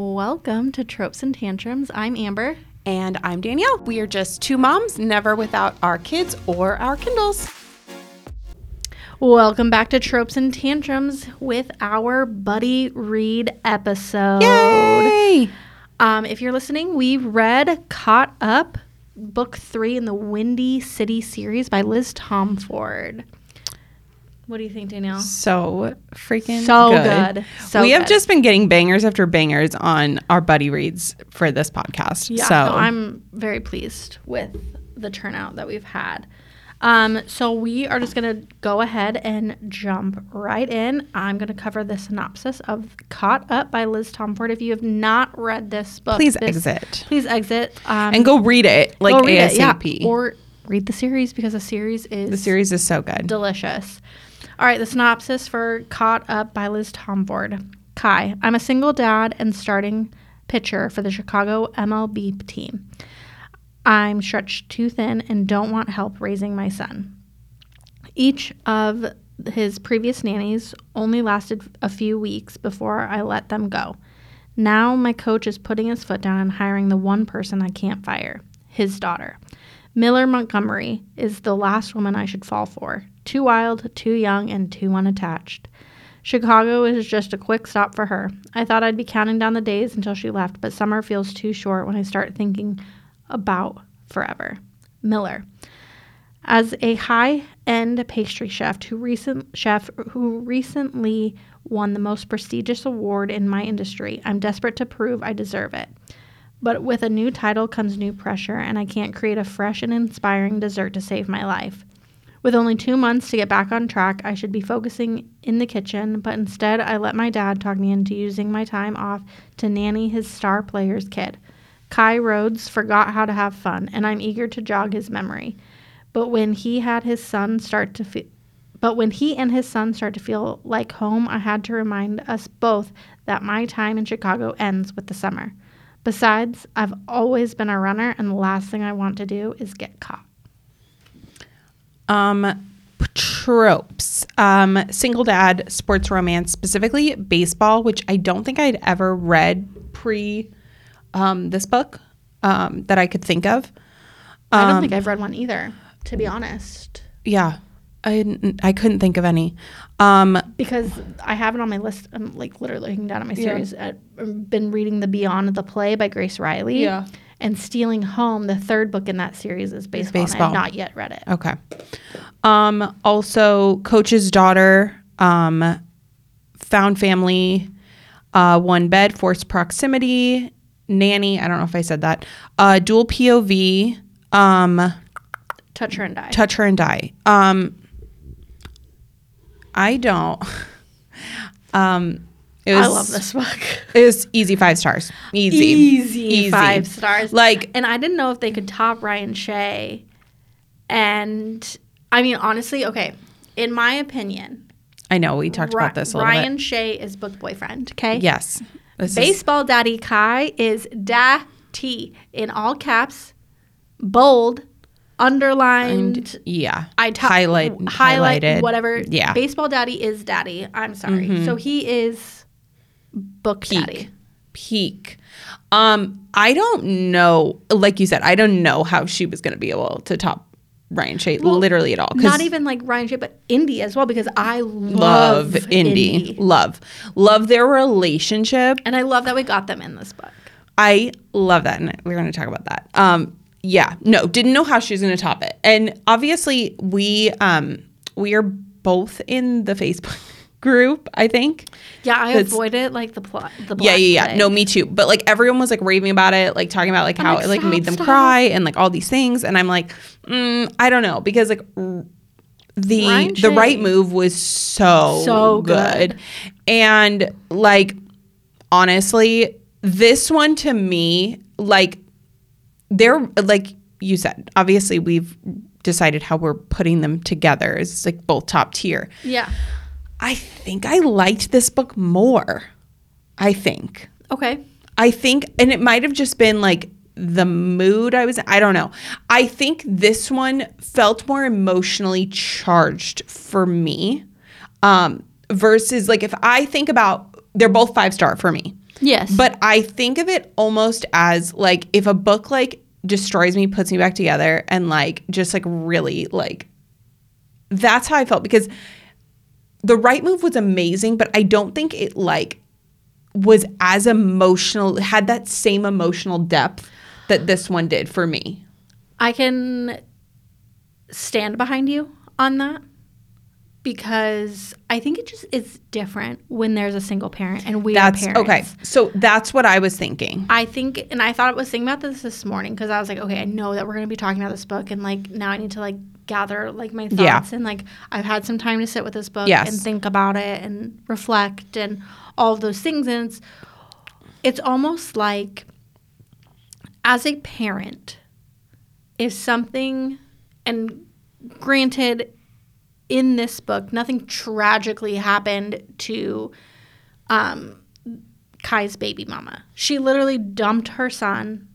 Welcome to Tropes and Tantrums. I'm Amber. And I'm Danielle. We are just two moms, never without our kids or our Kindles. Welcome back to Tropes and Tantrums with our buddy read episode. Yay! Um, if you're listening, we read Caught Up, book three in the Windy City series by Liz Tomforde. What do you think, Danielle? So freaking So good. good. So we have good. just been getting bangers after bangers on our buddy reads for this podcast. Yeah, so no, I'm very pleased with the turnout that we've had. Um, so we are just gonna go ahead and jump right in. I'm gonna cover the synopsis of "Caught Up" by Liz Tomforde. If you have not read this book, please this- exit Please exit um, and go read it like read it, yeah. ASAP. or read the series because the series is the series is so good. delicious. All right, the synopsis for Caught Up by Liz Tomforde. Kai, I'm a single dad and starting pitcher for the Chicago MLB team. I'm stretched too thin and don't want help raising my son. Each of his previous nannies only lasted a few weeks before I let them go. Now my coach is putting his foot down and hiring the one person I can't fire his daughter. Miller Montgomery is the last woman I should fall for. Too wild, too young, and too unattached. Chicago is just a quick stop for her. I thought I'd be counting down the days until she left, but summer feels too short when I start thinking about forever. Miller. As a high-end pastry chef who recent chef who recently won the most prestigious award in my industry, I'm desperate to prove I deserve it. But with a new title comes new pressure, and I can't create a fresh and inspiring dessert to save my life. With only two months to get back on track, I should be focusing in the kitchen, but instead I let my dad talk me into using my time off to nanny his star player's kid. Kai Rhodes forgot how to have fun, and I'm eager to jog his memory. But when he had his son start to feel but when he and his son start to feel like home, I had to remind us both that my time in Chicago ends with the summer. Besides, I've always been a runner, and the last thing I want to do is get caught. Um, tropes. Um, single dad, sports romance, specifically baseball, which I don't think I'd ever read pre um, this book um, that I could think of. I don't Um, think I've read one either, to be honest, Yeah, I I couldn't think of any. Um, because I have it on my list. I'm like literally looking down at my Yeah. series. I've been reading The Beyond of the Play by Grace Reilly. Yeah. And Stealing Home, the third book in that series, is baseball. Baseball. have not yet read it. okay. Um, also, coach's daughter, um, found family, uh, one bed, forced proximity, nanny. I don't know if I said that. Uh, dual POV. Um, Touch Her and Die. touch her and die. Um, I don't. Um, it was, I love this book. It was easy five stars. Easy, Easy, five stars. Like And I didn't know if they could top Ryan Shay. And I mean, honestly, okay, in my opinion, I know we talked Ri- about this a little Ryan. Shay is book boyfriend. Okay. Yes, this is Baseball Daddy Kai is da T in all caps, bold, underlined. and yeah. I t- highlight highlight highlighted whatever. Yeah, Baseball Daddy is Daddy. I'm sorry. So he is book peak, Daddy. peak. Um, I don't know. Like you said, I don't know how she was going to be able to top Ryan Shay literally at all. Not even like Ryan Shay, but Indy as well because I love love, Indy. Indy. Love, love their relationship. And I love that we got them in this book. I love that, and we're going to talk about that. Um, yeah, no, didn't know how she was going to top it, and obviously we um we are both in the Facebook group. I think. Yeah, I That's- avoided like the plot. The Yeah, yeah, yeah. plague. No, me too. But like everyone was like raving about it, like talking about like how like, it like stop, made them stop. cry and like all these things, and I'm like, mm, I don't know because like. r- The Ryan the right move was so So good. good. and like honestly, this one to me like they're like you said. Obviously, we've decided how we're putting them together. It's like both top tier. Yeah. I think I liked this book more. I think. Okay. I think, and it might have just been like the mood I was in. I don't know. I think this one felt more emotionally charged for me um, versus like if I think about, they're both five star for me. Yes. But I think of it almost as like if a book like destroys me, puts me back together, and like just like really like that's how I felt because the right move was amazing, but I don't think it like was as emotional, had that same emotional depth that this one did for me. I can stand behind you on that because I think it just is different when there's a single parent and we That's are parents. okay. So that's what I was thinking. I think, and I thought I was thinking about this this morning because I was like, okay, I know that we're going to be talking about this book, and like now I need to like gather like my thoughts, Yeah. and like I've had some time to sit with this book Yes. and think about it and reflect and all of those things, and it's it's almost like as a parent, if something, and granted, in this book, nothing tragically happened to um, Kai's baby mama. She literally dumped her son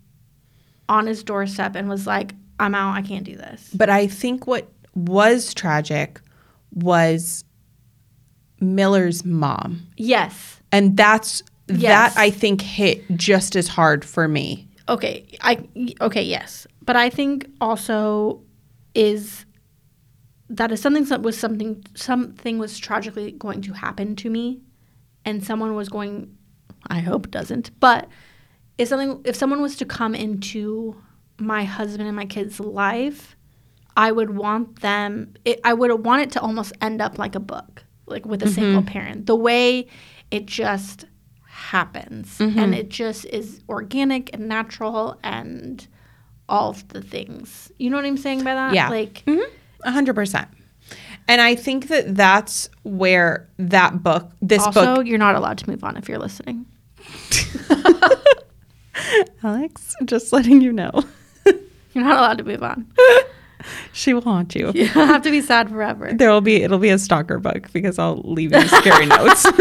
on his doorstep and was like, I'm out. I can't do this. But I think what was tragic was Miller's mom. Yes. And that's Yes. that I think hit just as hard for me. Okay. I okay, yes. But I think also is that is something that was something something was tragically going to happen to me and someone was going I hope doesn't but if something if someone was to come into my husband and my kids life I would want them it, I would want it to almost end up like a book like with a mm-hmm. single parent. The way it just happens. Mm-hmm. and it just is organic and natural and all the things. You know what I'm saying by that? Yeah. Like mm-hmm. 100%. And I think that that's where that book, this also, book. you're not allowed to move on if you're listening. Alex, just letting you know. you're not allowed to move on. she will haunt you. You'll have to be sad forever. There will be, it'll be a stalker book because I'll leave you scary notes.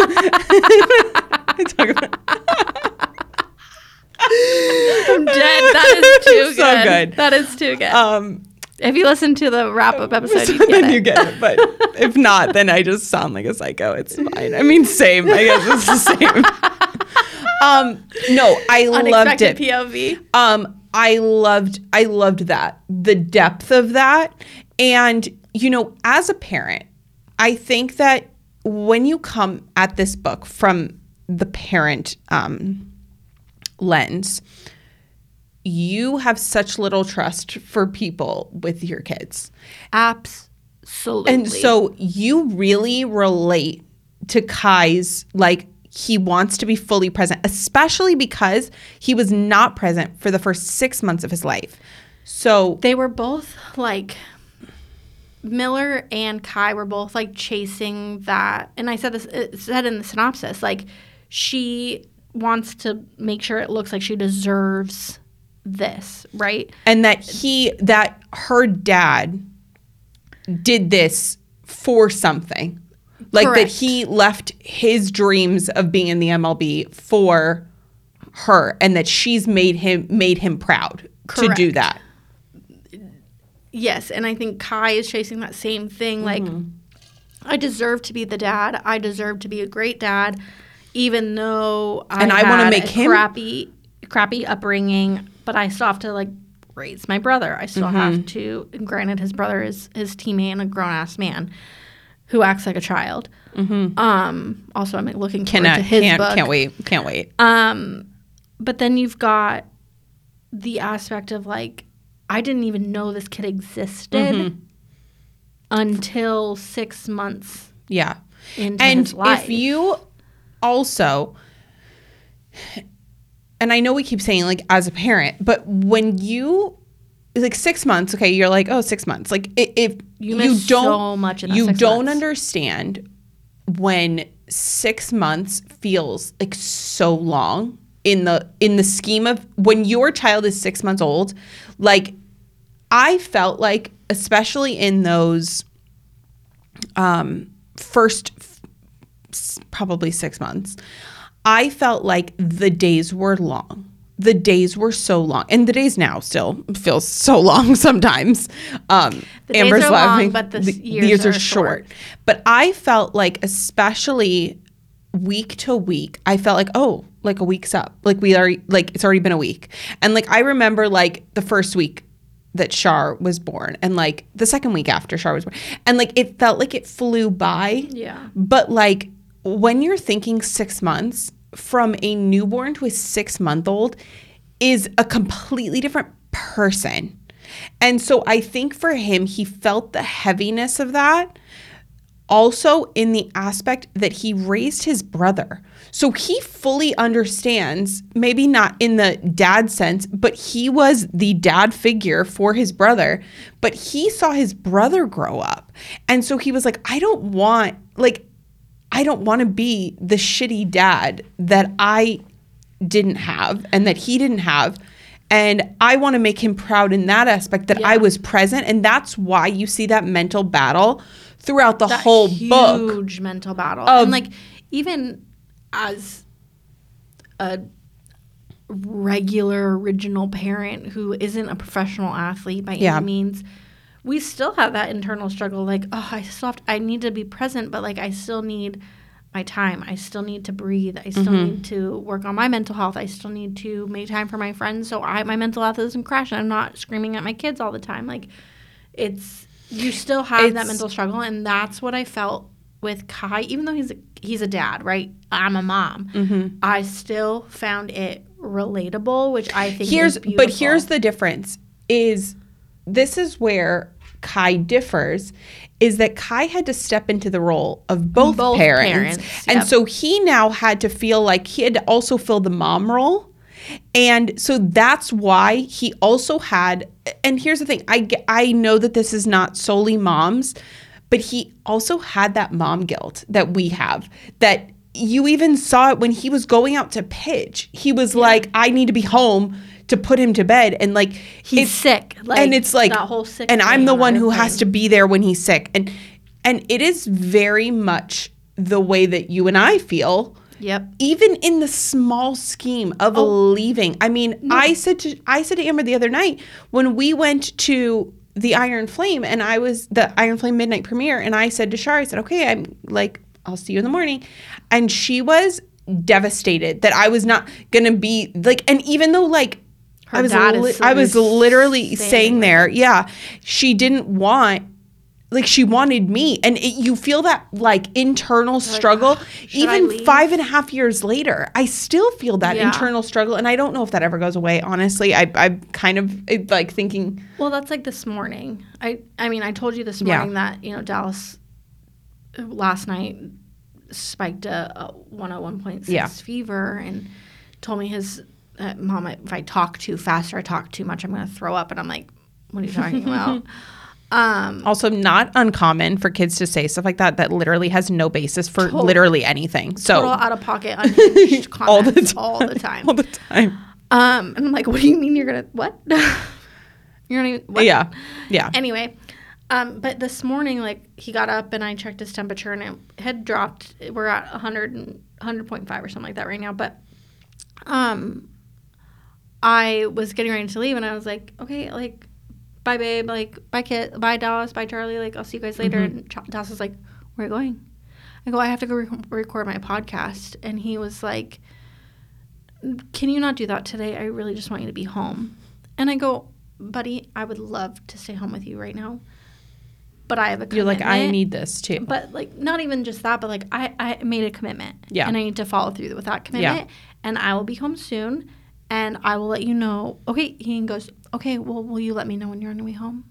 I'm dead. That is too good. So good. That is too good. Um, if you listen to the wrap up episode, you so get then it. you get it. But if not, then I just sound like a psycho. It's fine. I mean, same. I guess it's the same. um, no, I loved it. POV. Um, I loved I loved that. The depth of that. And you know, as a parent, I think that when you come at this book from the parent um, lens, you have such little trust for people with your kids. Absolutely. And so you really relate to Kai's like he wants to be fully present, especially because he was not present for the first six months of his life. So they were both like Miller and Kai were both like chasing that. And I said this it said in the synopsis like she wants to make sure it looks like she deserves this, right? and that he that her dad did this for something. Like that he left his dreams of being in the MLB for her and that she's made him made him proud to do that. Yes, and I think Kai is chasing that same thing. Like, mm-hmm. I deserve to be the dad. I deserve to be a great dad, even though I And I wanna make him- crappy, crappy upbringing. But I still have to like raise my brother. I still have to. And granted, his brother is his teammate and a grown ass man who acts like a child. Um. Also, I'm looking forward Cannot to his can't book. can't wait. Can't wait. Um, but then you've got the aspect of like, I didn't even know this kid existed Mm-hmm. until six months Yeah. into and if you also and i know we keep saying like as a parent but when you like six months okay you're like oh six months like if You miss so much you don't months. understand when six months feels like so long in the in the scheme of when your child is six months old like i felt like especially in those um first f- probably six months i felt like the days were long the days were so long and the days now still feels so long sometimes um The days amber's are long, but the the years are short. but i felt like especially week to week, I felt like, oh, like a week's up. Like we are, like it's already been a week. And like I remember like the first week that Shar was born and like the second week after Shar was born. And like it felt like it flew by. Yeah. But like when you're thinking six months from a newborn to a six month old is a completely different person. And so I think for him, he felt the heaviness of that also in the aspect that he raised his brother. So he fully understands, maybe not in the dad sense, but he was the dad figure for his brother. But he saw his brother grow up. And so he was like, I don't want, like, I don't want to be the shitty dad that I didn't have and that he didn't have. And I want to make him proud in that aspect that I was present. And that's why you see that mental battle throughout the That whole book. huge mental battle. and like even as a regular original parent who isn't a professional athlete by Yeah. any means, we still have that internal struggle. Like, oh, I still have to, I need to be present, but like I still need my time. I still need to breathe. I still Mm-hmm. need to work on my mental health. I still need to make time for my friends so I my mental health doesn't crash and I'm not screaming at my kids all the time. Like it's you still have that mental struggle and that's what I felt with Kai even though he's a, he's a dad, right? I'm a mom. Mm-hmm. I still found it relatable, which I think here's is but here's the difference is this is where Kai differs is that Kai had to step into the role of both, Both parents, parents, and yep. so he now had to feel like he had to also fill the mom role. And so that's why he also had and here's the thing I I know that this is not solely moms but he also had that mom guilt that we have that you even saw it when he was going out to pitch. He was like I need to be home to put him to bed and like he's sick. Like, and it's like that whole sick and i'm the one who has to be there when he's sick and and it is very much the way that you and i feel Yep. even in the small scheme of Oh. leaving i mean i said to i said to amber the other night when we went to the iron flame and i was the iron flame midnight premiere and i said to shar i said okay i'm like i'll see you in the morning and she was devastated that i was not gonna be like and even though like Her I was li- I was literally saying there. yeah, she didn't want like she wanted me and it, you feel that like internal struggle should I even five and a half years later i still feel that Yeah. internal struggle and i don't know if that ever goes away honestly i, I'm kind of like thinking Well, that's like this morning. I I mean, I told you this Yeah. morning that you know Dallas uh, last night spiked a, a 101.6 Yeah. fever and told me his uh, mom if I talk too fast or I talk too much I'm going to throw up and I'm like what are you talking about? Um also not uncommon for kids to say stuff like that that literally has no basis for Total- literally anything so total out of pocket unhinged All the time. all the time. all the time Um and I'm like what do you mean you're going to what? you're going to what? yeah yeah anyway um, but this morning like he got up and i checked his temperature and it had dropped we're at 100 and, 100.5 or something like that right now but um i was getting ready to leave and i was like okay like bye babe like bye kid bye dallas bye charlie like i'll see you guys later. Mm-hmm. And Ch- dallas was like where are you going? I go i have to go re- record my podcast. And he was like can you not do that today? I really just want you to be home. And i go buddy i would love to stay home with you right now but i have a you're like i need this too. But like not even just that but like i i made a commitment. Yeah. and i need to follow through with that commitment. Yeah. and i will be home soon and i will let you know okay he goes okay well will you let me know when you're on your way home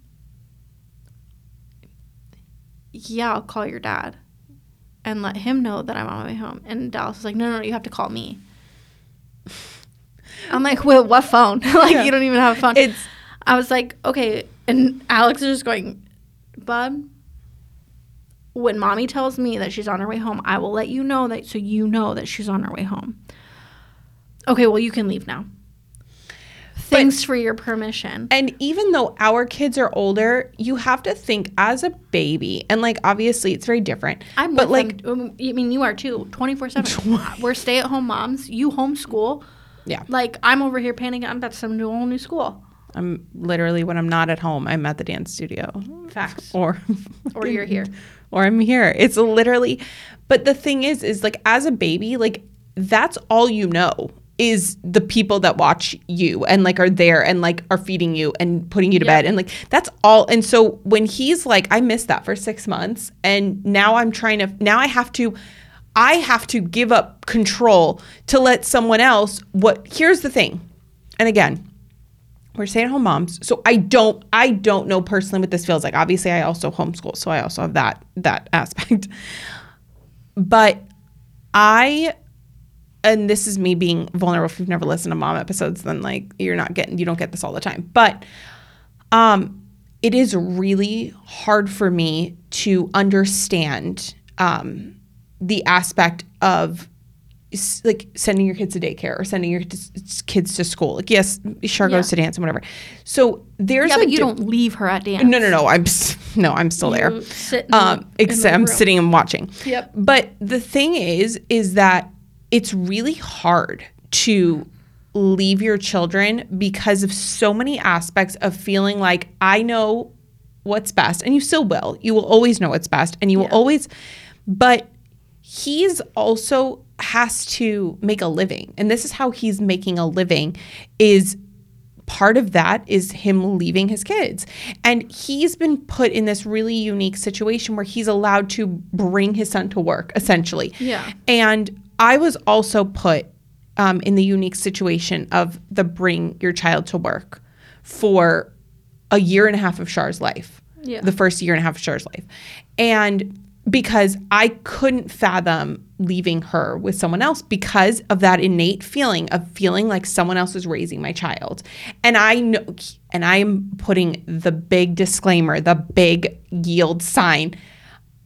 yeah i'll call your dad and let him know that i'm on my way home and dallas was like no no, no you have to call me i'm like well what phone like Yeah. you don't even have a phone it's I was like, okay. And Alex is just going, Bub, when mommy tells me that she's on her way home, I will let you know that so you know that she's on her way home. Okay, well, you can leave now. Thanks for your permission. And even though our kids are older, you have to think as a baby, and like obviously it's very different. I'm but like, them. Um, I mean, you are too, 24 7. We're stay at home moms. You homeschool. yeah, Like, I'm over here panicking. I'm about to send them to a whole new school. I'm literally when I'm not at home, I'm at the dance studio. Facts. Or Or you're here. or I'm here. It's literally but the thing is is like as a baby, like that's all you know is the people that watch you and like are there and like are feeding you and putting you to Yeah. bed and like that's all and so when he's like I missed that for 6 months and now I'm trying to now I have to I have to give up control to let someone else what here's the thing. And again, we're stay-at-home moms so i don't i don't know personally what this feels like obviously i also homeschool so i also have that that aspect but i and this is me being vulnerable if you've never listened to mom episodes then like you're not getting you don't get this all the time but um it is really hard for me to understand um the aspect of like sending your kids to daycare or sending your kids to school. Like, yes, Yeah. goes to dance and whatever. So there's Yeah, but you di- don't leave her at dance. No, no, no. I'm no, I'm still there. You sit in Um, except the I'm room. sitting and watching. Yep. But the thing is, is that it's really hard to leave your children because of so many aspects of feeling like I know what's best, and you still will. You will always know what's best, and you will Yeah. always. But he's also has to make a living, and this is how he's making a living. Is part of that is him leaving his kids. And he's been put in this really unique situation where he's allowed to bring his son to work, essentially. Yeah. And I was also put um, in the unique situation of the bring your child to work for a year and a half of Char's life. Yeah. The first year and a half of Char's life. And because I couldn't fathom leaving her with someone else because of that innate feeling of feeling like someone else is raising my child. And I know and I'm putting the big disclaimer, the big yield sign.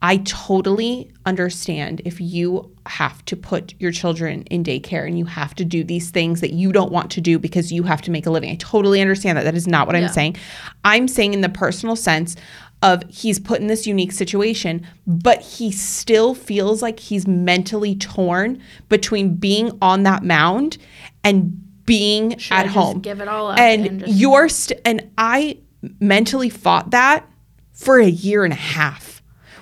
I totally understand if you have to put your children in daycare and you have to do these things that you don't want to do because you have to make a living. I totally understand that. That is not what Yeah. I'm saying. I'm saying in the personal sense of he's put in this unique situation, but he still feels like he's mentally torn between being on that mound and being Should at just home. give it all up and, and just- you're st- and I mentally fought that for a year and a half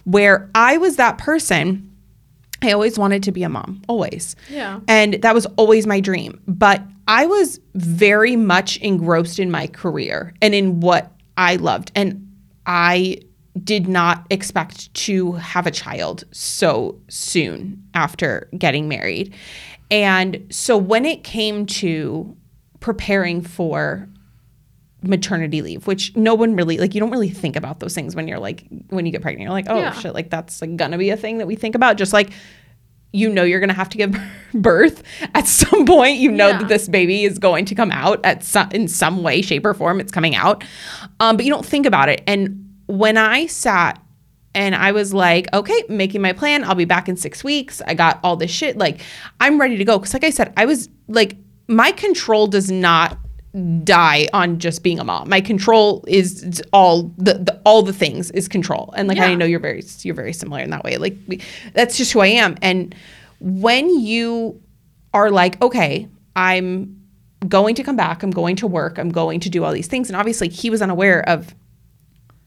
where I was that person I always wanted to be a mom, always. Yeah. And that was always my dream. But I was very much engrossed in my career and in what I loved. And I did not expect to have a child so soon after getting married. And so when it came to preparing for maternity leave, which no one really like you don't really think about those things when you're like when you get pregnant. You're like, oh Yeah. shit, like that's like gonna be a thing that we think about. Just like you know you're gonna have to give birth at some point. You know Yeah. that this baby is going to come out at some in some way, shape, or form. It's coming out, um, but you don't think about it. And when I sat and I was like, okay, making my plan. I'll be back in six weeks. I got all this shit. Like, I'm ready to go. Cause, like I said, I was like, my control does not die on just being a mom. My control is all the, the all the things is control. And like I know you're very you're very similar in that way. Like we, that's just who I am. And when you are like, okay, I'm going to come back. I'm going to work. I'm going to do all these things. And obviously, he was unaware of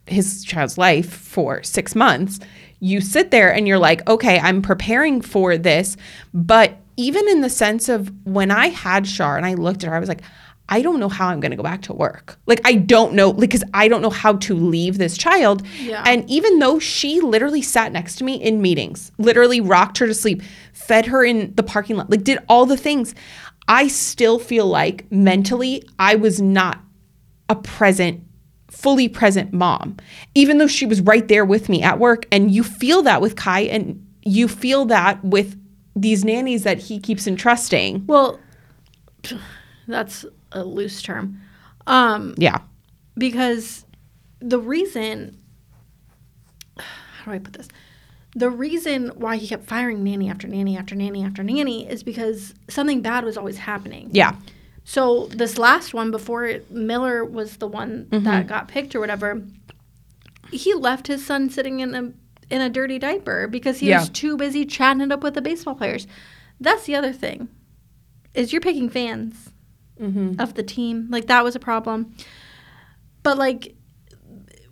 his child's life for six months, you sit there and you're like, okay, I'm preparing for this. But even in the sense of when I had Shar and I looked at her, I was like, I don't know how I'm going to go back to work. Like, I don't know, because I don't know how to leave this child. Yeah. And even though she literally sat next to me in meetings, literally rocked her to sleep, fed her in the parking lot, like, did all the things, I still feel like mentally I was not a present fully present mom even though she was right there with me at work and you feel that with kai and you feel that with these nannies that he keeps entrusting Well, that's a loose term. Um, yeah because the reason how do I put this? The reason why he kept firing nanny after nanny after nanny after nanny is because something bad was always happening. yeah So this last one, before Miller was the one Mm-hmm. that got picked or whatever, he left his son sitting in a in a dirty diaper because he Yeah. was too busy chatting it up with the baseball players. That's the other thing, is you're picking fans Mm-hmm. of the team. Like that was a problem. but like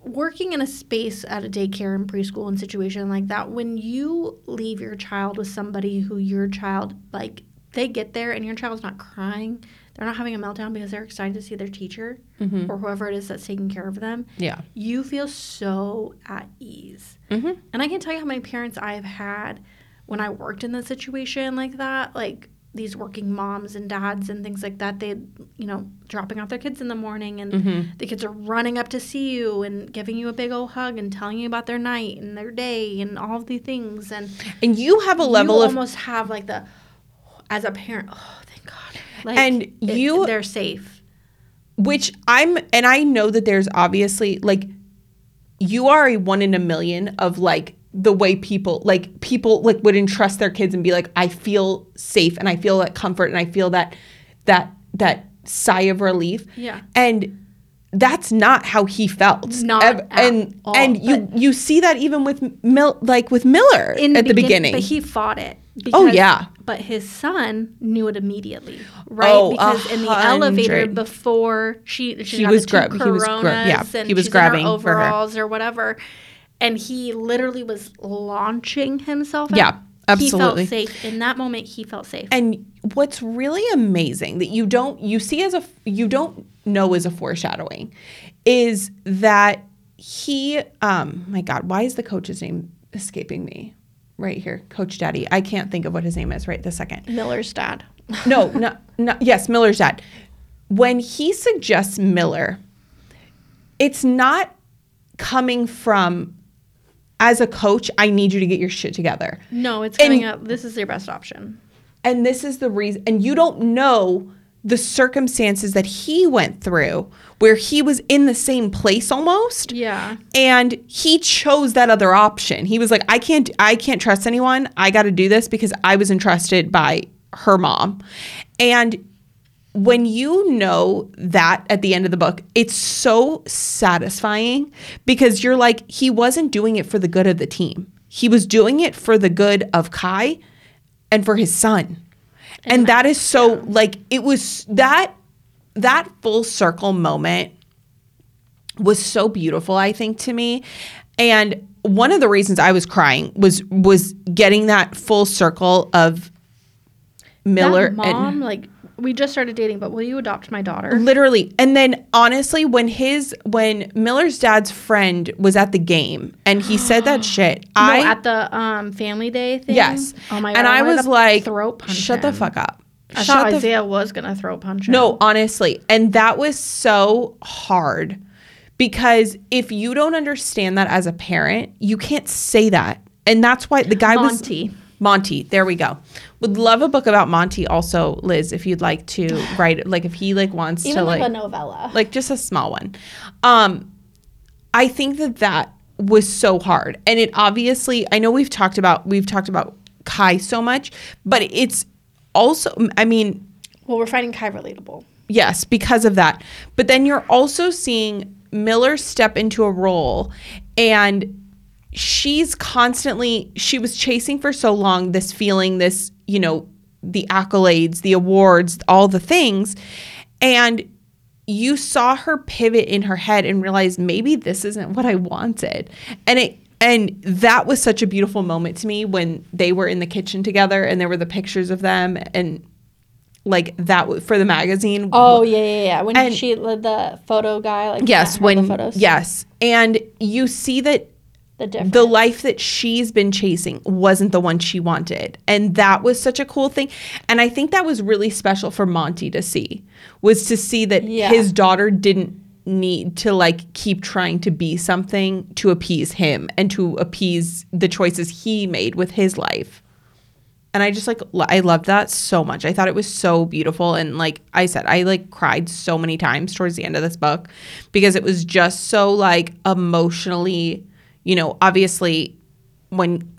working in a space at a daycare and preschool and situation like that, when you leave your child with somebody who your child like they get there and your child's not crying, they're not having a meltdown because they're excited to see their teacher Mhm. or whoever it is that's taking care of them. Yeah. You feel so at ease. Mm-hmm. And I can tell you how many parents I've had when I worked in the situation like that, like these working moms and dads and things like that. They, you know, dropping off their kids in the morning and Mhm. the kids are running up to see you and giving you a big old hug and telling you about their night and their day and all of the things. And And you have a level you of almost have like the, as a parent, oh, thank God. Like, And it- you- they're safe. which I'm and I know that there's obviously like you are a one in a million of like the way people like people like would entrust their kids and be like I feel safe and I feel that comfort and I feel that that that sigh of relief. Yeah. And that's not how he felt. Not Ev- at and all, and you you see that even with Mil like with Miller in at the begin- beginning. But he fought it. Oh, yeah. But his son knew it immediately, right? Oh, because in the elevator before she she was the grab- he was yeah, he was grabbing for her. overalls or whatever, and he literally was launching himself. out. Yeah, absolutely. He felt safe in that moment. He felt safe. And what's really amazing that you don't you see as a you don't know as a foreshadowing is that he um my god why is the coach's name escaping me right here coach daddy i can't think of what his name is right this second Miller's dad. no no no yes miller's dad when he suggests miller it's not coming from as a coach i need you to get your shit together No, it's And- coming up. This is your best option. and this is the reason and you don't know the circumstances that he went through where he was in the same place almost Yeah. and he chose that other option he was like i can't i can't trust anyone i got to do this because i was entrusted by her mom and when you know that at the end of the book it's so satisfying because you're like he wasn't doing it for the good of the team. He was doing it for the good of kai and for his son. And that is so like it was that that full circle moment was so beautiful i think to me. And one of the reasons i was crying was was getting that full circle of miller That mom, like, we just started dating, but will you adopt my daughter? literally and then honestly when his when miller's dad's friend was at the game and he said that shit i no, at the um family day thing. yes Oh my god. and i wanted was like throat punch shut the fuck up I Shut thought Isaiah was gonna throat punch him. No, honestly. And that was so hard because if you don't understand that as a parent, you can't say that. And that's why the guy Monty. was Monty. There we go. Would love a book about Monty also, Liz, if you'd like to write like if he like wants even to like, like a novella. like just a small one. Um, I think that that was so hard, and it obviously. I know we've talked about we've talked about Kai so much, but it's also. I mean, well, we're finding Kai relatable. yes, because of that. But then you're also seeing Miller step into a role, and she's constantly she was chasing for so long this feeling, this you know, the accolades, the awards, all the things, and you saw her pivot in her head and realize maybe this isn't what I wanted. And it and that was such a beautiful moment to me when they were in the kitchen together and there were the pictures of them and like that for the magazine. Oh yeah, yeah, yeah. When And- she the photo guy, like yes, when photos. yes. And you see that the difference. the life that she's been chasing wasn't the one she wanted. And that was such a cool thing. And i think that was really special for monty to see was to see that Yeah. his daughter didn't need to like keep trying to be something to appease him and to appease the choices he made with his life. And i just like i loved that so much. I thought it was so beautiful. And like i said i like cried so many times towards the end of this book because it was just so like emotionally you know obviously when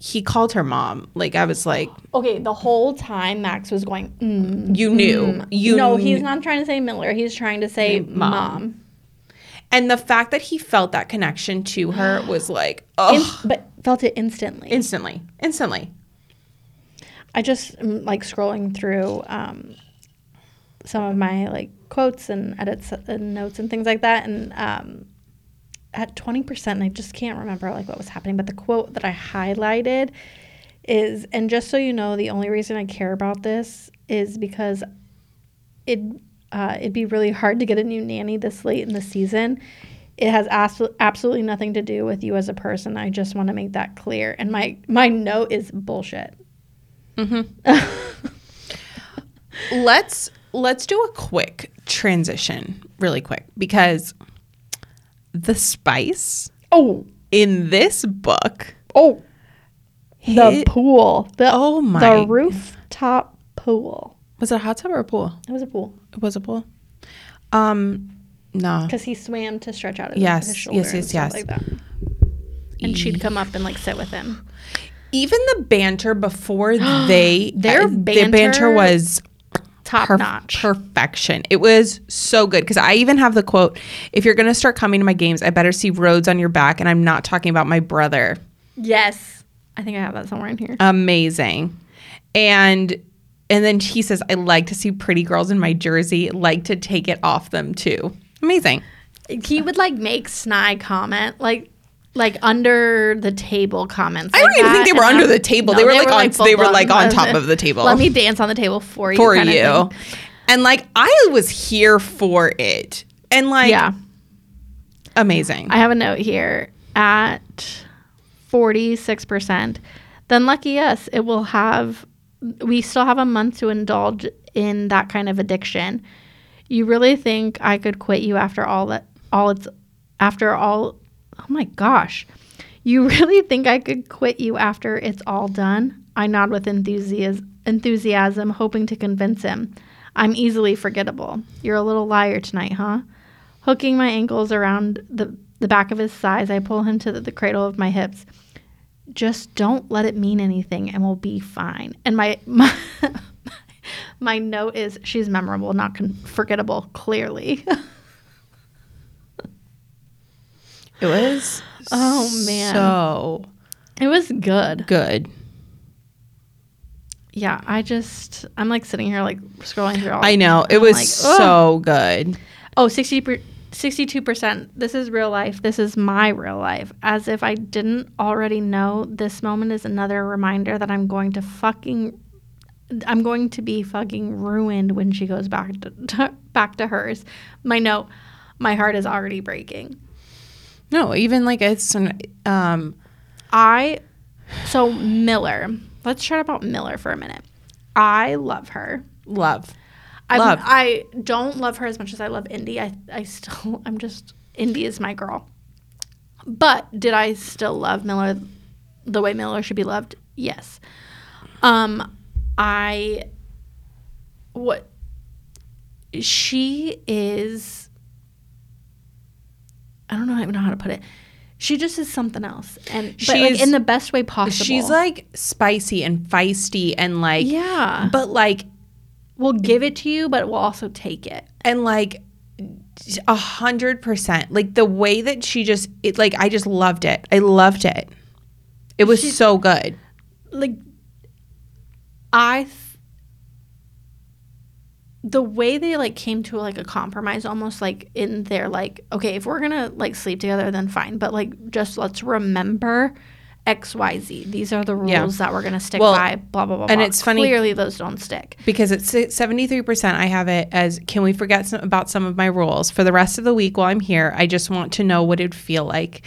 he called her mom like i was like okay, the whole time Max was going. Mm, you knew mm. you no, he's not trying to say Miller. He's trying to say Mom. mom. and the fact that he felt that connection to her was like In- oh but felt it instantly. instantly instantly I just am like scrolling through um, some of my like quotes and edits and notes and things like that. And um, at 20%, and I just can't remember like what was happening, but the quote that I highlighted is, and just so you know, the only reason I care about this is because it uh, it'd be really hard to get a new nanny this late in the season. It has as- absolutely nothing to do with you as a person. I just want to make that clear. And my my note is bullshit. let's let's do a quick transition really quick because the spice Oh, in this book oh, the hit- pool. The Oh my- the rooftop pool. was it a hot tub or a pool It was a pool it was a pool um no because he swam to stretch out his, Yes, his shoulder yes, and yes, yes. like that. And she'd come up and like sit with him. even the banter before they Their uh, the banter- banter was Top perf- notch. perfection. It was so good because I even have the quote: "If you're gonna start coming to my games, I better see Rhodes on your back." And I'm not talking about my brother. yes, I think I have that somewhere in here. Amazing, and and then he says, "I like to see pretty girls in my jersey. Like to take it off them too." Amazing. he would like make snide comment like like under the table comments. I don't like even that, think they were under I'm- the table. They were, like, on- they were, like, on top of the table. Let me dance on the table for you. For you, and like I was here for it, and like yeah. amazing. I have a note here at 46%. Then lucky us, it will have we still have a month to indulge in that kind of addiction. You really think I could quit you after all that all it's after all Oh my gosh. You really think I could quit you after it's all done? I nod with enthusiasm, hoping to convince him. I'm easily forgettable. You're a little liar tonight, huh? Hooking my ankles around the, the back of his thighs, I pull him to the, the cradle of my hips. Just don't let it mean anything and we'll be fine. And my my, my note is she's memorable, not con- forgettable, clearly. it was Oh, man. so it was good. good. Yeah, I just I'm like sitting here like scrolling through all I know it I'm was like, so good. Oh, 60 per, 62%. This is real life. This is my real life. As if I didn't already know, this moment is another reminder that I'm going to fucking I'm going to be fucking ruined when she goes back to, to back to hers. My note, my heart is already breaking. No, even like it's an, um I so Miller. Let's chat about Miller for a minute. I love her. love. I Love. I don't love her as much as I love Indy. I I still I'm just Indy is my girl. But did I still love Miller the way Miller should be loved? Yes. Um I what she is I don't know even know how to put it. She just is something else. And but like She's- in the best way possible. She's like spicy and feisty and like Yeah. but like We'll give it to you, but we'll also take it. and like a hundred percent like the way that she just it like I just loved it. I loved it. It was She- so good. like I the way they like came to like a compromise almost like in their like okay if we're gonna like sleep together then fine but like just let's remember xyz these are the rules Yeah. that we're gonna stick Well, by blah blah blah and blah. it's funny- clearly those don't stick. Because it's 73% i have it as can we forget some, about some of my rules? For the rest of the week while i'm here i just want to know what it'd feel like.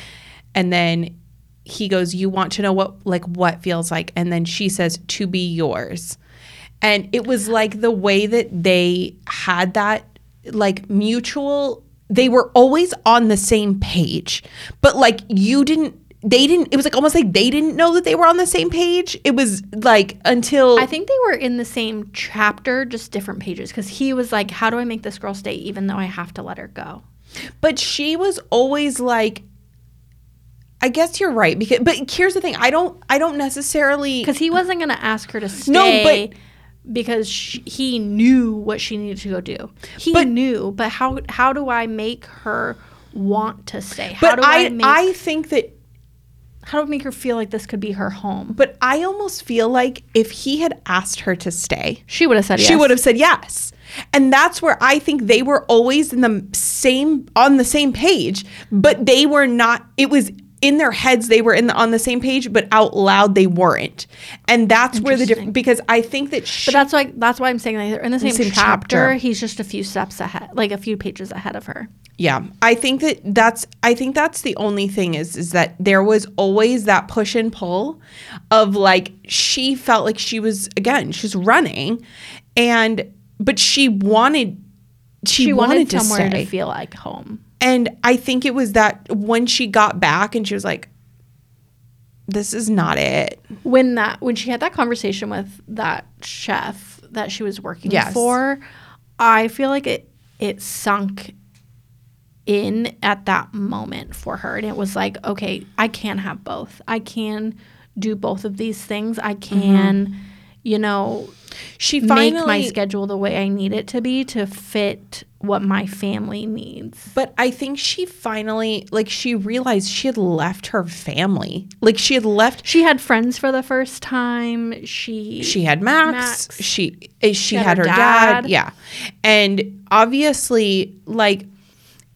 And then he goes you want to know what like what feels like? And then she says to be yours and it was like the way that they had that like mutual they were always on the same page. But like you didn't they didn't it was like almost like they didn't know that they were on the same page. It was like until i think they were in the same chapter just different pages. Because he was like how do i make this girl stay even though i have to let her go? But she was always like I guess you're right because but here's the thing. I don't I don't necessarily because he wasn't going to ask her to stay No, but- because sh he knew what she needed to go do. He But- knew, but how how do I make her want to stay? How but do I I, make I think that how to make her feel like this could be her home. But I almost feel like if he had asked her to stay, She would have said yes. she would have said yes. And that's where I think they were always in the same on the same page, but they were not it was in their heads they were in the, on the same page, but out loud they weren't. And that's where the difference because I think that she, But that's why that's why I'm saying they're in the same, same chapter, chapter. He's just a few steps ahead, like a few pages ahead of her. Yeah, I think that that's I think that's the only thing is is that there was always that push and pull of like she felt like she was again she's running, and but she wanted she, She wanted, wanted, somewhere to feel like home. And I think it was that when she got back and she was like, "This is not it." when that when she had that conversation with that chef that she was working Yes. for i feel like it it sunk in at that moment for her and it was like okay i can have both i can do both of these things i mm-hmm. can you know She make my schedule the way i need it to be to fit what my family needs But I think she finally like she realized she had left her family. Like she had left she had friends for the first time she she had Max, Max. she eh, she, had had, her her dad. dad. yeah and obviously like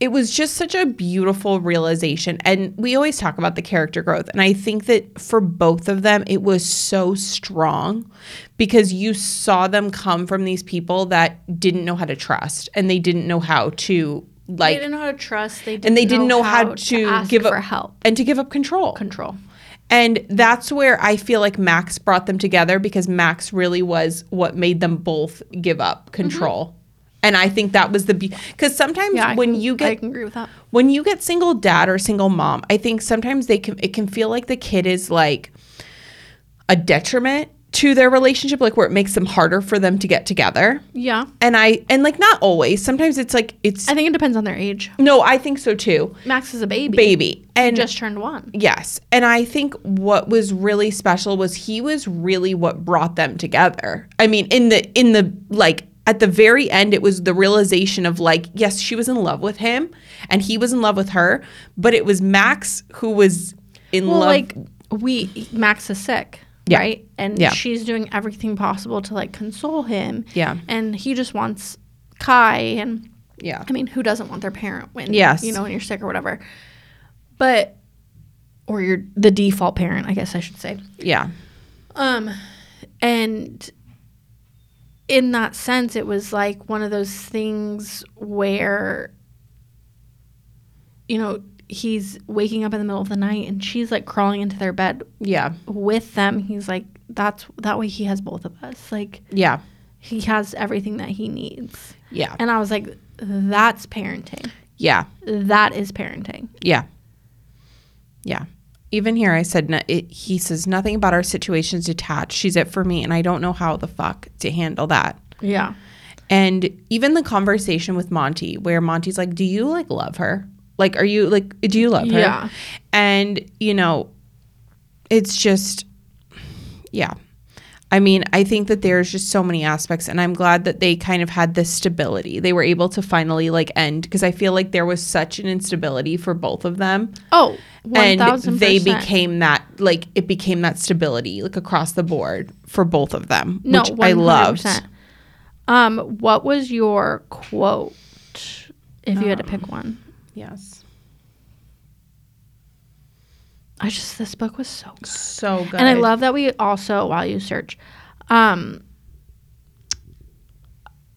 it was just such a beautiful realization. And we always talk about the character growth. And i think that for both of them it was so strong because you saw them come from these people that didn't know how to trust and they didn't know how to like they didn't know how to trust. They didn't and they didn't know, how, to, ask give for up help. and to give up control. Control. And that's where I feel like Max brought them together because Max really was what made them both give up mm-hmm. control. And I think that was the because sometimes. Yeah, when can- you I get can agree with that. when you get single dad or single mom, I think sometimes they can it can feel like the kid is like a detriment to their relationship, like where it makes them harder for them to get together. Yeah, And I and like not always. Sometimes it's like it's I think it depends on their age. no, I think so too. Max is a baby. Baby. And just turned one. Yes. And I think what was really special was he was really what brought them together. I mean, in the in the like at the very end it was the realization of like yes, she was in love with him and he was in love with her, but it was Max who was in Well, love like we Max is sick, Yeah. right? And Yeah. she's doing everything possible to like console him. Yeah. And he just wants Kai and yeah. I mean, who doesn't want their parent when Yes. you know when you're sick or whatever. But or you're the default parent, I guess I should say. Yeah. Um, and in that sense, it was like one of those things where, you know, he's waking up in the middle of the night and she's like crawling into their bed Yeah. with them. He's like, that's that way he has both of us. Like, Yeah. he has everything that he needs. Yeah. And I was like, that's parenting. Yeah. That is parenting. Yeah. Yeah. Even here, I said, no, it, he says nothing about our situation's detached. She's it for me, and I don't know how the fuck to handle that. Yeah. And even the conversation with Monty, where Monty's like, Do you like love her? Like, are you like, do you love her? Yeah. And, you know, it's just, yeah. I mean, I think that there's just so many aspects, and I'm glad that they kind of had this stability. They were able to finally like end because I feel like there was such an instability for both of them Oh, and 1000%. they became that like it became that stability like across the board for both of them No, which i loved 100%. Um, what was your quote if you had to Um, pick one? yes I just this book was so good. so good And I love that we also while you search um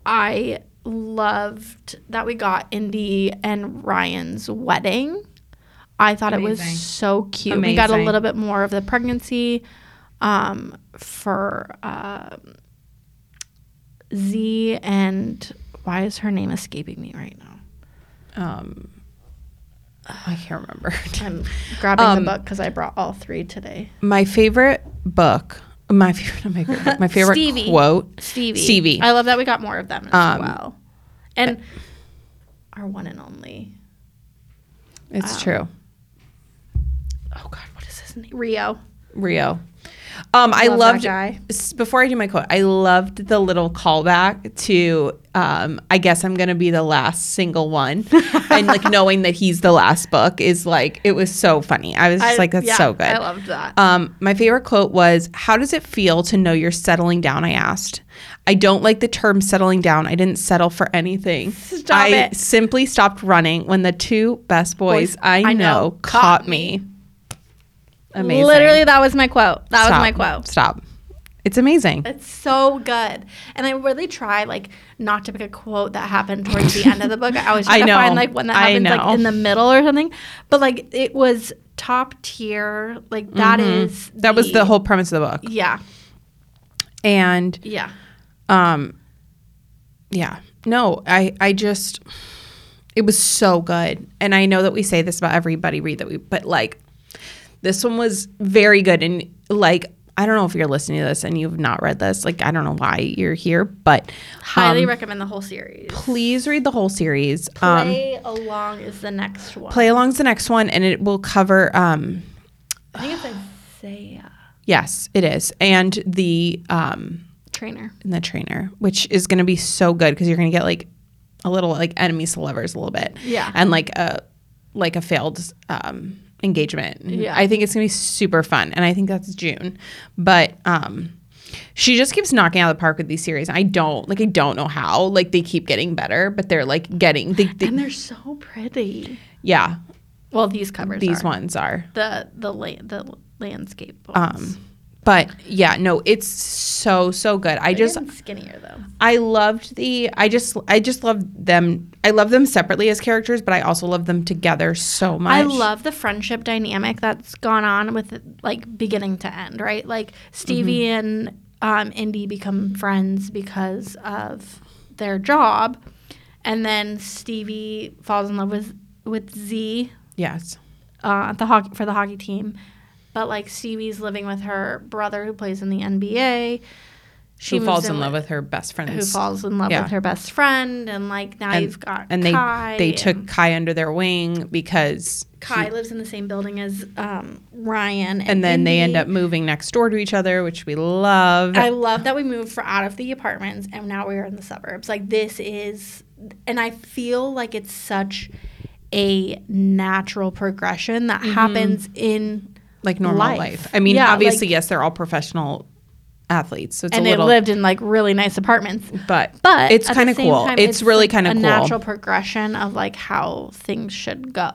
I loved that we got Indy and Ryan's wedding. I thought it was so cute. We got a little bit more of the pregnancy um for um Z and why is her name escaping me right now? um i can't remember I'm grabbing Um, the book because I brought all three today. my favorite book my favorite my favorite my favorite Stevie. quote Stevie. Stevie. I love that we got more of them as Um, well. And our one and only. it's Um, true Oh God, what is his name? Rio. rio Um, I Love loved guy. before I do my quote. I loved the little callback to. Um, I guess I'm gonna be the last single one, and like knowing that he's the last book is like it was so funny. I was just I- like, that's yeah, so good. I loved that. Um, my favorite quote was, "How does it feel to know you're settling down?" I asked. I don't like the term settling down. I didn't settle for anything. Stop I it. simply stopped running when the two best boys, Boys I, I know, know caught caught me. Amazing. Literally, that was my quote. That was my quote. Stop. It's amazing. It's so good. And I really try like not to pick a quote that happened towards the end of the book. I always try I to know. find like one that happens like in the middle or something. But like it was top tier. Like that is Mm-hmm. That was the whole premise of the book. Yeah. And Yeah. um yeah. No, I I just it was so good. And I know that we say this about everybody read that we but like this one was very good and like I don't know if you're listening to this and you've not read this. Like I don't know why you're here, but Highly um, recommend the whole series. please read the whole series. Um Play along is the next one. play along's the next one and it will cover um I think it's Isaiah yes, it is. And the um trainer. and the trainer, which is going to be so good because you're going to get like a little like enemies to lovers a little bit, Yeah. and like a like a failed um, engagement. Yeah. I think it's going to be super fun, and I think that's June, but um, she just keeps knocking out of the park with these series. I don't like I don't know how like they keep getting better, but they're like getting they, they, And they're so pretty. yeah Well, these covers these are. ones are The the la- the landscape ones. um, but yeah no it's so so good. I They're just skinnier though. I loved the I just I just love them I love them separately as characters, but I also love them together so much. I love the friendship dynamic that's gone on with like beginning to end, right? Like Stevie Mm-hmm. and um, Indy become friends because of their job, and then Stevie falls in love with with Z Yes. uh, at the hockey for the hockey team, but like Stevie's living with her brother who plays in the NBA. She moves falls in love with her best friend. who falls in love Yeah. with her best friend, and like now and, you've got and they Kai they and- took Kai under their wing because Kai he- lives in the same building as um, Ryan, and, and then they end up moving next door to each other, which we love. I love that we moved for out of the apartments and now we're in the suburbs. Like this is, and I feel like it's such a natural progression that happens in, like normal life. life. I mean, Yeah, obviously, like- yes, they're all professional athletes, so it's and they lived in like really nice apartments. but But it's kind of cool. time, it's, really like kind of a cool. natural progression of like how things should go.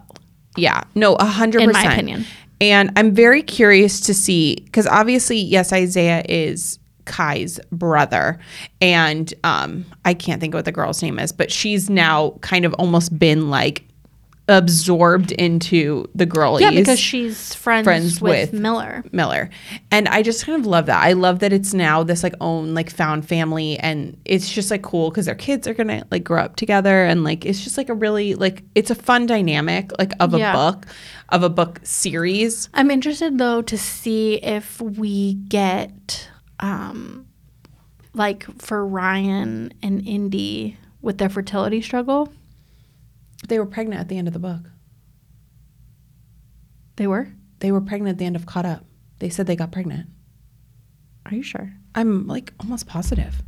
Yeah, no, a hundred percent. In my opinion. And I'm very curious to see because obviously, yes, Isaiah is Kai's brother, and um, I can't think of what the girl's name is, but she's now kind of almost been like absorbed into the girlies. Yeah, because she's friends, friends with, with- Miller. Miller. And I just kind of love that. I love that it's now this like own like found family and it's just like cool because their kids are gonna like grow up together and like it's just like a really like it's a fun dynamic like of a Yeah. book of a book series. I'm interested though to see if we get um like for Ryan and Indy with their fertility struggle. They were pregnant at the end of the book. They were? They were pregnant at the end of Caught Up. They said they got pregnant. Are you sure? I'm like almost positive.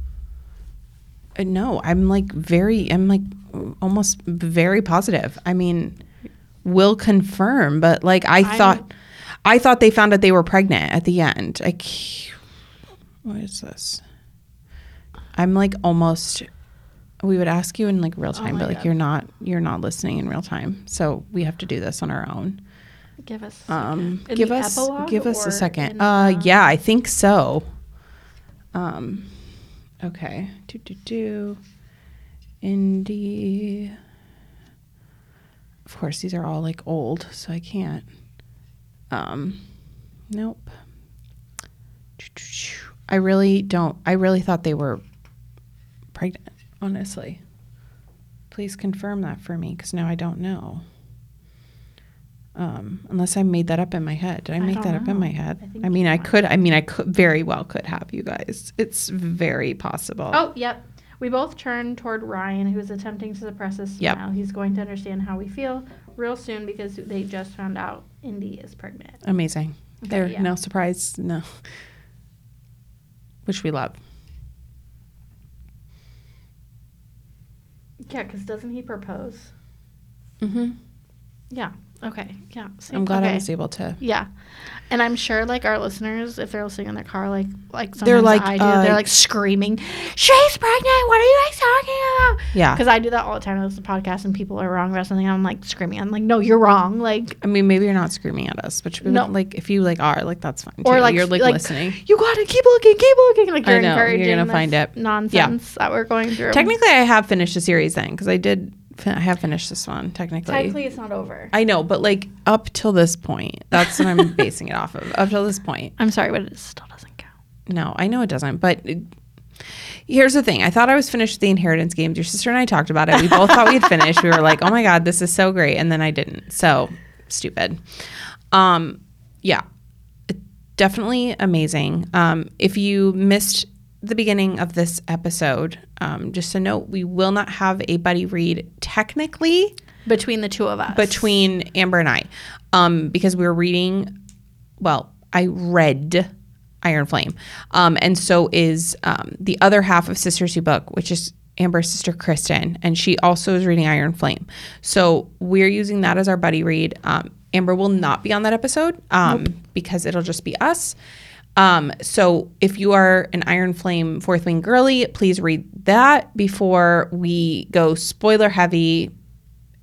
Uh, no, I'm like very, I'm like almost very positive. I mean, will confirm, but like I I'm- thought, I thought they found out they were pregnant at the end. Like, what is this? I'm like almost. We would ask you in like real time, Oh but like God. you're not, you're not listening in real time. So we have to do this on our own. Give us Um, give us give us a second. in, uh, yeah, I think so. Um, okay. Do do do. Indy. Of course, these are all like old, so I can't. Um, nope. I really don't. I really thought they were pregnant. Honestly, please confirm that for me, because now I don't know. Um, unless I made that up in my head. Did I I make that up in my head? I I, mean, I could. I mean, I could very well could have you guys. It's very possible. Oh, yep. We both turn toward Ryan, who is attempting to suppress Yep. smile. He's going to understand how we feel real soon because they just found out Indy is pregnant. Amazing. Okay, there, yeah. no surprise. No, which we love. Yeah, because doesn't he propose? Mm-hmm. Yeah. Okay. Yeah. See, I'm glad okay. I was able to. Yeah, and I'm sure like our listeners, if they're listening in their car, like like They're like, I do, uh, they're like screaming, "She's pregnant! What are you guys talking about?" Yeah. Because I do that all the time. I listen to podcasts and people are wrong about something. I'm like screaming. I'm like, "No, you're wrong!" Like I mean, maybe you're not screaming at us, but No. like if you like are, like that's fine. or too. like you're like, like, listening. You gotta keep looking, keep looking. Like you're know, you're gonna find it. nonsense that we're going through. Technically, I have finished the series then because I did. I have finished this one technically. technically, it's not over. I know, but like up till this point, that's what I'm basing it off of. Up till this point, I'm sorry, but it still doesn't count. no, I know it doesn't. But it, here's the thing: I thought I was finished with the inheritance games. Your sister and I talked about it. We both thought we had finished. We were like, "Oh my god, this is so great," and then I didn't. So stupid. Um, yeah, definitely amazing. Um, if you missed the beginning of this episode, um, just a note: we will not have a buddy read technically Between the two of us. between Amber and I, um, because we were reading. Well, I read Iron Flame, um, and so is um, the other half of Sisters Who Book, which is Amber's sister Kristen, and she also is reading Iron Flame. So we're using that as our buddy read. Um, Amber will not be on that episode um, because it'll just be us. Um, so if you are an Iron Flame Fourth Wing girly, please read that before we go spoiler heavy,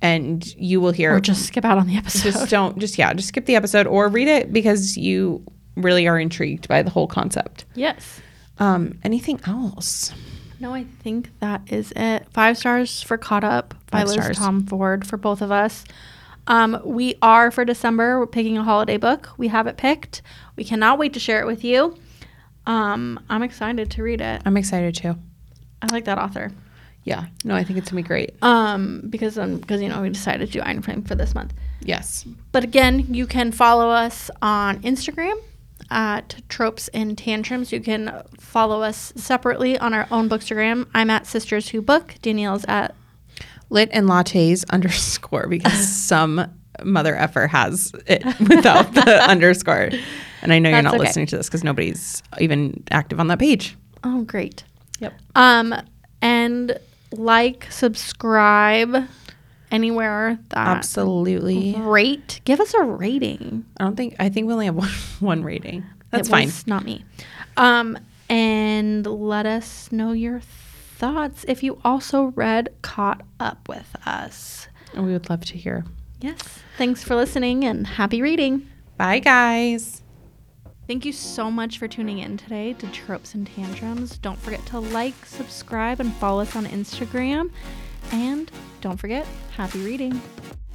and you will hear or just skip out on the episode. just don't just yeah just skip the episode or read it because you really are intrigued by the whole concept yes. um anything else No, I think that is it. Five stars for Caught Up by Five Liz stars. Tomforde for both of us. Um, we are for December. We're picking a holiday book. We have it picked. We cannot wait to share it with you. Um, I'm excited to read it. i'm excited too I like that author. yeah no i think it's gonna be great Um, because um, because you know we decided to do Iron Flame for this month. yes But again, you can follow us on Instagram at Tropes and Tantrums. You can follow us separately on our own bookstagram. I'm at Sisters Who Book. Danielle's at lit and lattes underscore because some mother effer has it without the underscore and i know you're That's not okay. listening to this because nobody's even active on that page Oh, great. yep Um, and like, subscribe anywhere that absolutely rate. Give us a rating. i don't think i think we only have one, one rating that's It fine was not me. Um, and let us know your thoughts if you also read Caught Up with Us. and we would love to hear Yes. Thanks for listening and happy reading. bye guys Thank you so much for tuning in today to Tropes and Tantrums. Don't forget to like, subscribe, and follow us on Instagram. And don't forget, happy reading.